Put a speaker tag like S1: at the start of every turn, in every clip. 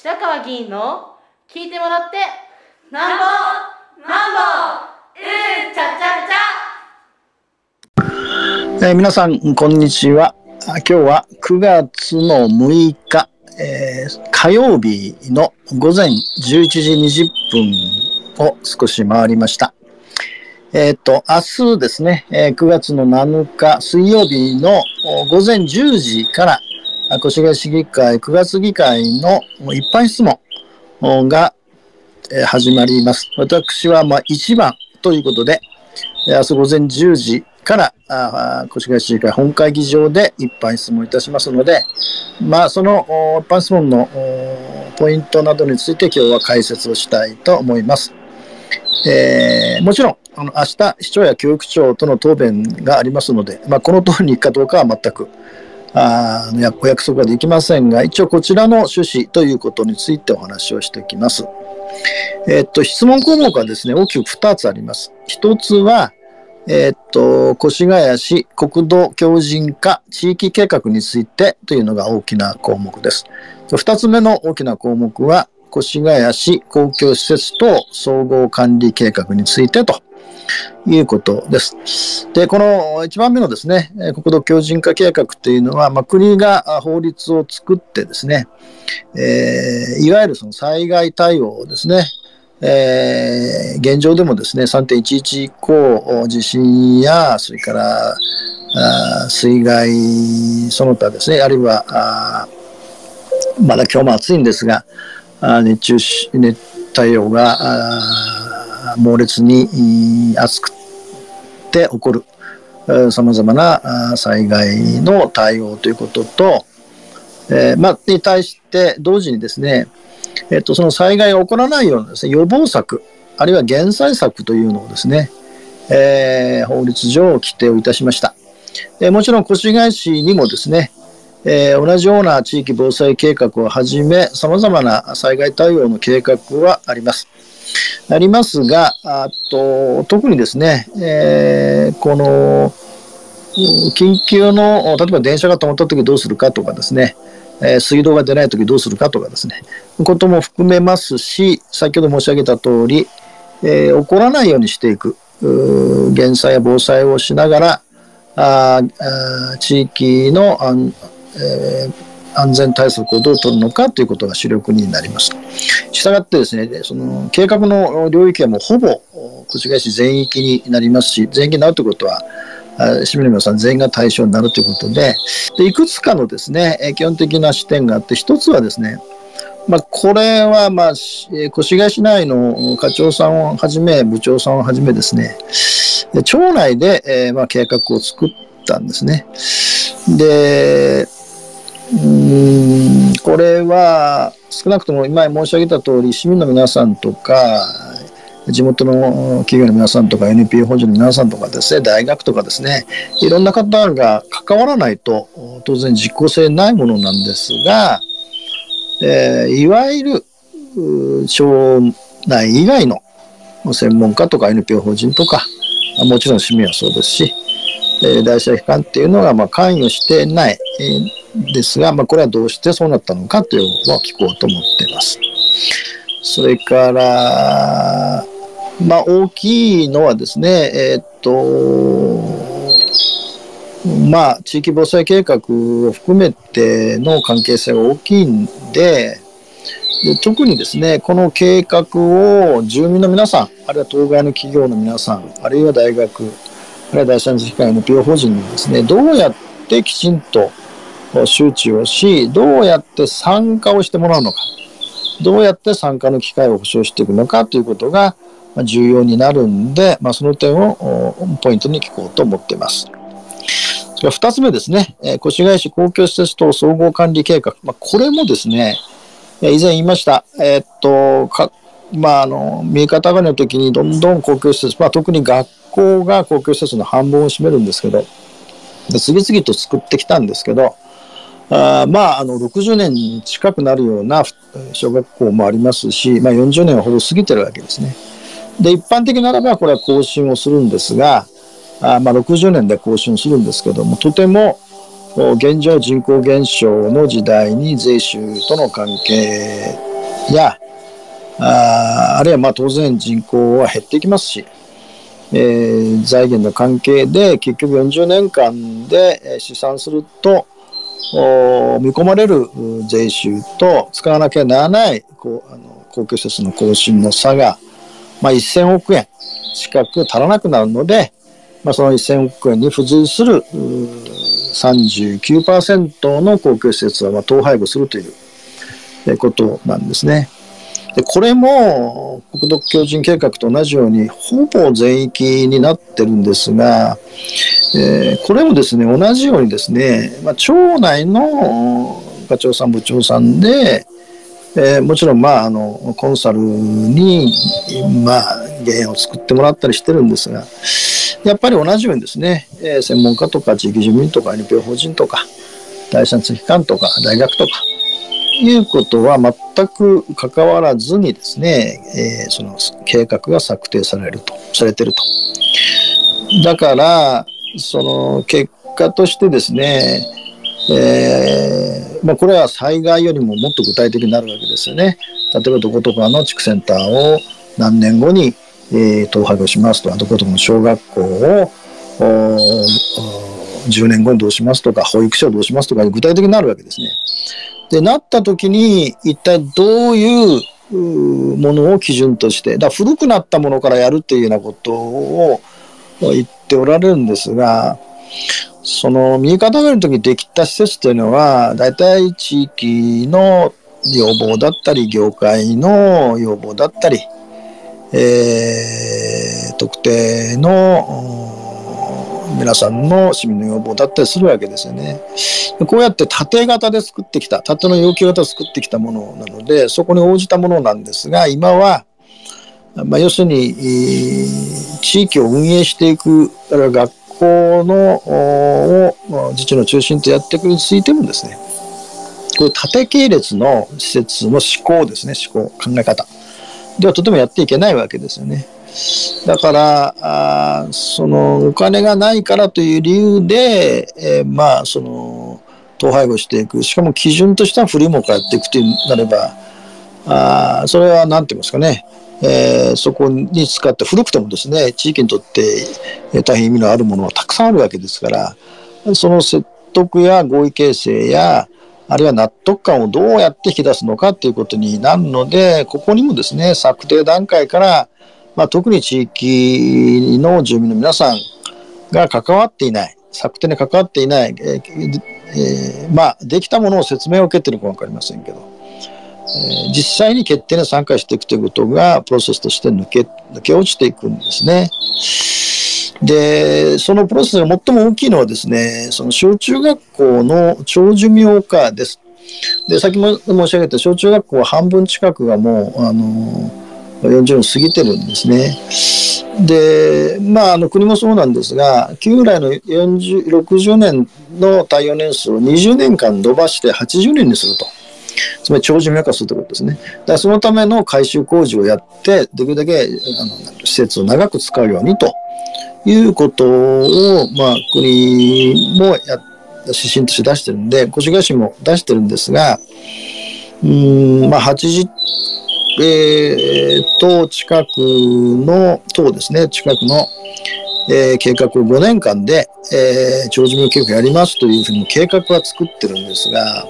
S1: 白川議員の聞いてもらってなんぼなんぼうんちゃちゃ
S2: ちゃ、えー、皆さんこんにちは。今日は9月の6日、えー、火曜日の午前11時20分を少し回りました。えっ、ー、と、明日ですね、えー、9月の7日水曜日の午前10時から越谷市議会9月議会の一般質問が始まります。私はまあ1番ということで、明日午前10時から越谷市議会本会議場で一般質問いたしますので、まあ、その一般質問のポイントなどについて今日は解説をしたいと思います。えー、もちろん、あの明日、市長や教育長との答弁がありますので、まあ、この通りに行くかどうかは全くあのお約束はできませんが、一応こちらの趣旨ということについてお話をしておきます。えっと、質問項目はですね、大きく2つあります。1つは、えっと、越谷市国土強靭化地域計画についてというのが大きな項目です。2つ目の大きな項目は、越谷市公共施設等総合管理計画についてということです。で、この1番目のですね、国土強靭化計画というのは、まあ、国が法律を作ってですね、えー、いわゆるその災害対応ですね、えー、現状でもですね、3.11以降、地震や、それからあ水害その他ですね、あるいはまだ今日も暑いんですが、熱中熱帯夜が猛烈に暑くて起こるさまざまな災害の対応ということと、えー、まあ、に対して同時にですね、えっと、その災害が起こらないようなですね、予防策、あるいは減災策というのをですね、えー、法律上規定をいたしました。えもちろん越谷市にもですね、えー、同じような地域防災計画をはじめ、さまざまな災害対応の計画はあります。ありますが、あと特にですね、えー、この緊急の、例えば電車が止まった時どうするかとかですね、え、水道が出ない時どうするかとかですね、ことも含めますし、先ほど申し上げた通り、えー、起こらないようにしていく、減災や防災をしながら、ああ地域の安,、えー、安全対策をどう取るのかということが主力になります。したがってですね、その計画の領域はもうほぼ越谷市全域になりますし、全域になるということは、市民の皆さん全員が対象になるということで、でいくつかのですね、基本的な視点があって、一つはですね、まあ、これは、まあ、越谷市内の課長さんをはじめ、部長さんをはじめですね、町内で、え、まあ、計画を作ったんですね。で、うんこれは少なくとも今申し上げた通り市民の皆さんとか地元の企業の皆さんとか NPO 法人の皆さんとかですね大学とかですねいろんな方が関わらないと当然実効性ないものなんですが、えー、いわゆる町内以外の専門家とか NPO 法人とかもちろん市民はそうですし、えー、大社機関っていうのがまあ関与してない、えーですが、まあ、これはどうしてそうなったのかというのを聞こうと思ってます。それから、まあ、大きいのはですね、えー、っと、まあ、地域防災計画を含めての関係性が大きいんで、で特にですね、この計画を住民の皆さん、あるいは当該の企業の皆さん、あるいは大学、あるいは第三次機会の PO 法人にですね、どうやってきちんと周知をし、どうやって参加をしてもらうのか、どうやって参加の機会を保障していくのかということが重要になるんで、まあ、その点をポイントに聞こうと思っています。それ2つ目ですね、越谷市公共施設等総合管理計画、まあ、これもですね、以前言いました、えー、っとかまあ、あの右肩上がりの時にどんどん公共施設、まあ、特に学校が公共施設の半分を占めるんですけど、次々と作ってきたんですけど、あまあ、あの60年近くなるような小学校もありますし、まあ、40年はほぼ過ぎてるわけですね。で、一般的ならばこれは更新をするんですが、あまあ、60年で更新するんですけども、とても現状人口減少の時代に税収との関係や、ああるいはまあ当然人口は減っていきますし、えー、財源の関係で結局40年間で試算すると見込まれる税収と使わなきゃならないこうあの公共施設の更新の差が、まあ、1000億円近く足らなくなるので、まあ、その1000億円に付随する39%の公共施設はま統廃合するということなんですね。でこれも国土強靭計画と同じようにほぼ全域になってるんですが、えー、これもですね同じようにですね、まあ、町内の課長さん部長さんで、えー、もちろんまああのコンサルにまあ原因を作ってもらったりしてるんですがやっぱり同じようにですね、えー、専門家とか地域住民とか NPO 法人とか第三者機関とか大学とかいうことは全く関わらずにですね、えー、その計画が策定されると、されてると。だから、その結果としてですね、えー、まあ、これは災害よりももっと具体的になるわけですよね。例えばどことかの地区センターを何年後に、えー、統廃合しますとか、どことかの小学校を10年後にどうしますとか、保育所をどうしますとか、具体的になるわけですね。で、なった時に、一体どういうものを基準として、だ古くなったものからやるっていうようなことを言っておられるんですが、その右肩上がりの時にできた施設というのは、大体地域の要望だったり、業界の要望だったり、えー、特定の皆さんの市民の要望だったりするわけですよね。こうやって縦型で作ってきた、縦の要求型を作ってきたものなので、そこに応じたものなんですが、今は、まあ、要するに、地域を運営していく、学校のを自治の中心とやっていくについてもですね、これ縦系列の施設の思考ですね、思考、考え方。ではとてもやっていけないわけですよね。だからあそのお金がないからという理由で、えー、まあその統廃合していく。しかも基準としてはフリーモからやっていくとなればあそれは何て言いますかね、えー、そこに使って古くてもですね地域にとって大変意味のあるものはたくさんあるわけですからその説得や合意形成やあるいは納得感をどうやって引き出すのかということになるのでここにもですね策定段階からまあ、特に地域の住民の皆さんが関わっていない、策定に関わっていない、えーえー、まあ、できたものを説明を受けてるか分かりませんけど、えー、実際に決定に参加していくということが、プロセスとして抜け抜け落ちていくんですね。で、そのプロセスが最も大きいのはですね、その小中学校の長寿命化です。で、先も申し上げた小中学校は半分近くがもう、あの40年過ぎてるんですね。で、まあ、あの国もそうなんですが、旧来の40 60年の耐用年数を20年間伸ばして80年にすると。つまり長寿命化するということですね。だからそのための改修工事をやって、できるだけあの施設を長く使うようにということを、まあ、国もや指針として出してるんで、越谷市も出してるんですが、うん、まあ、80えー、と、近くの、党ですね、近くの、えー、計画を5年間で、えー、長寿命計画やりますというふうに計画は作ってるんですが、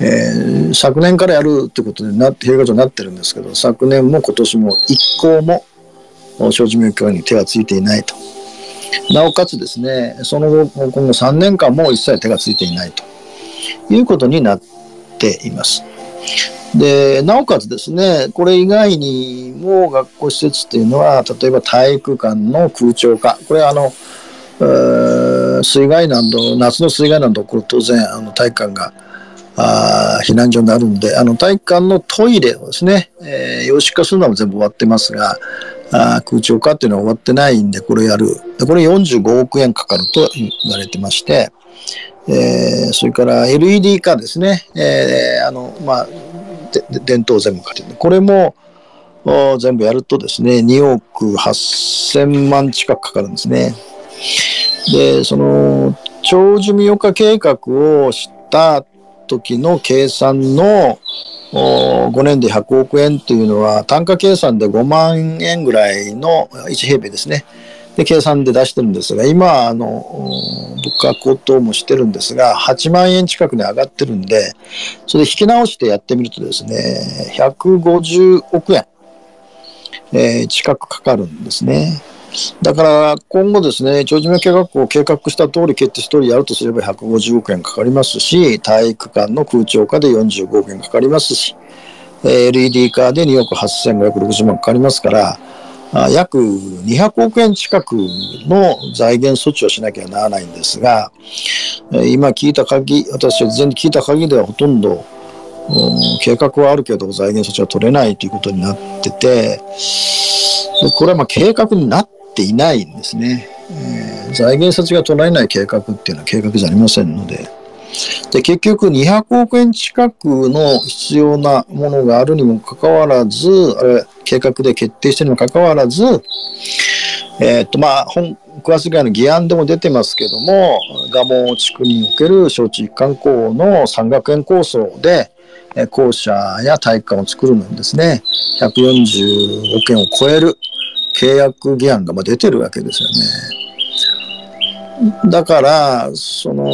S2: えー、昨年からやるということでなって、計画になってるんですけど、昨年も今年も一向も長寿命計画に手がついていないと。なおかつですね、その後、今後3年間も一切手がついていないということになっています。で、なおかつですね、これ以外にも学校施設っていうのは、例えば体育館の空調化。これはあの、水害など、夏の水害など、これ当然あの体育館があ避難所になるんで、あの体育館のトイレをですね、えー、洋式化するのは全部終わってますが、あ空調化っていうのは終わってないんで、これやる。でこれ45億円かかると言われてまして、えー、それから LED 化ですね、えー、あの、まあ、伝統全部かけて、これも全部やるとですね、2億8000万近くかかるんですね。で、その長寿未岡計画をした時の計算の5年で100億円というのは単価計算で5万円ぐらいの1平米ですね。で、計算で出してるんですが、今、あの、物価高騰もしてるんですが、8万円近くに上がってるんで、それで引き直してやってみるとですね、150億円、えー、近くかかるんですね。だから今後ですね、長寿命計画を計画した通り決定してやるとすれば150億円かかりますし、体育館の空調化で45億円かかりますし、LED 化で2億8560万かかりますから、約200億円近くの財源措置をしなきゃならないんですが、今聞いた限り、私は事前に聞いた限りではほとんど計画はあるけど財源措置は取れないということになってて、これはま計画になっていないんですね。えー、財源措置が取られない計画っていうのは計画じゃありませんので。で、結局200億円近くの必要なものがあるにもかかわらず、あれ計画で決定してるにもかかわらず、えー、っと、まあ、本、9月ぐらいの議案でも出てますけども、蒲生地区における小地一貫校の山学園構想で、え校舎や体育館を作るのにですね、140億円を超える契約議案がま出てるわけですよね。だから、その、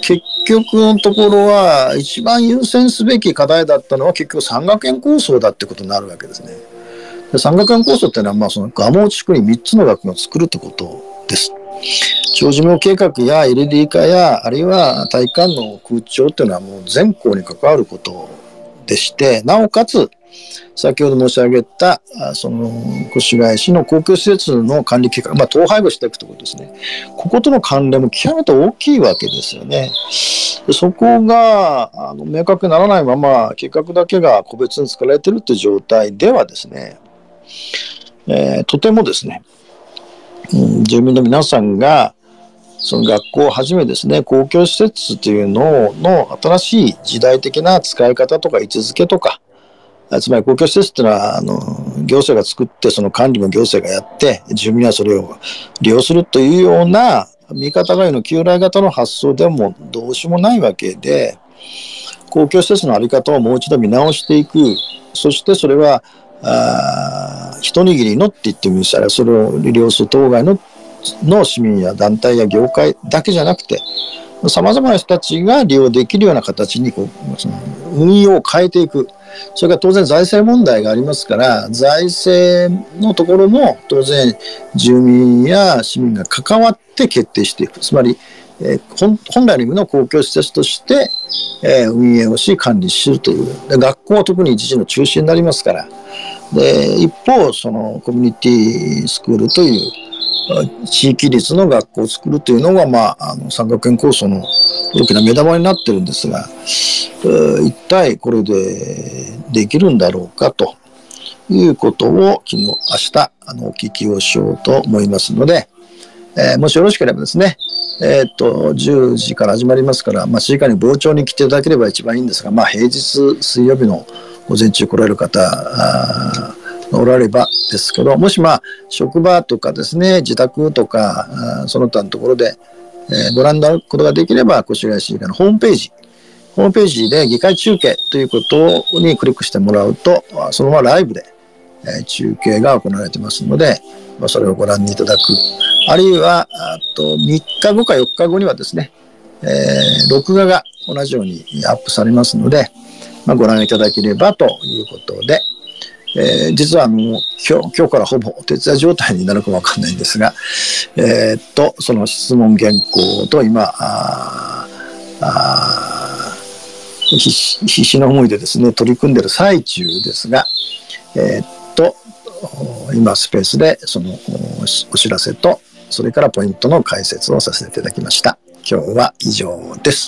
S2: 結局のところは、一番優先すべき課題だったのは結局山学園構想だってことになるわけですね。で山学園構想っていうのは、まあ、その蒲生地区に3つの学園を作るってことです。長寿命計画や LD 化や、あるいは体育館の空調っていうのはもう全校に関わることでして、なおかつ、先ほど申し上げた、その、越谷市の公共施設の管理計画、まあ、統廃合していくということですね。こことの関連も極めて大きいわけですよね。そこが、あの、明確にならないまま、計画だけが個別に使われているという状態ではですね、えー、とてもですね、住民の皆さんが、その学校をはじめですね、公共施設というのの新しい時代的な使い方とか位置づけとか、つまり公共施設っていうのは、あの、行政が作って、その管理も行政がやって、住民はそれを利用するというような、見方がいの旧来型の発想でもどうしようもないわけで、公共施設のあり方をもう一度見直していく。そしてそれは、あ一握りのって言ってもいいですそれを利用する当該のの市民や団体や業界だけじゃなくて、様々な人たちが利用できるような形にこう運用を変えていく。それから当然財政問題がありますから、財政のところも当然住民や市民が関わって決定していく。つまり、えー、本来の意味の公共施設として、えー、運営をし管理するという。で学校は特に一時の中心になりますから。で、一方、そのコミュニティスクールという地域立の学校を作るというのが、まあ、あの三学園構想の大きな目玉になってるんですが、一体これでできるんだろうかということを昨日、明日、あの、お聞きをしようと思いますので、えー、もしよろしければですね、えー、っと、10時から始まりますから、まあ、時間に傍聴に来ていただければ一番いいんですが、まあ、平日水曜日の午前中来られる方、おらればですけど、もしまあ、職場とかですね、自宅とか、その他のところで、えー、ご覧になることができれば、越谷市議会のホームページ、ホームページで議会中継ということにクリックしてもらうと、そのままライブで、えー、中継が行われてますので、まあ、それをご覧にいただく。あるいは、あと3日後か4日後にはですね、えー、録画が同じようにアップされますので、まあ、ご覧いただければということで、えー、実はもう今日今日からほぼ徹夜状態になるかわかんないんですが、えー、っと、その質問原稿と今、ああ必死の思いでですね、取り組んでる最中ですが、えー、っと、今スペースでそのお知らせと、それからポイントの解説をさせていただきました。今日は以上です。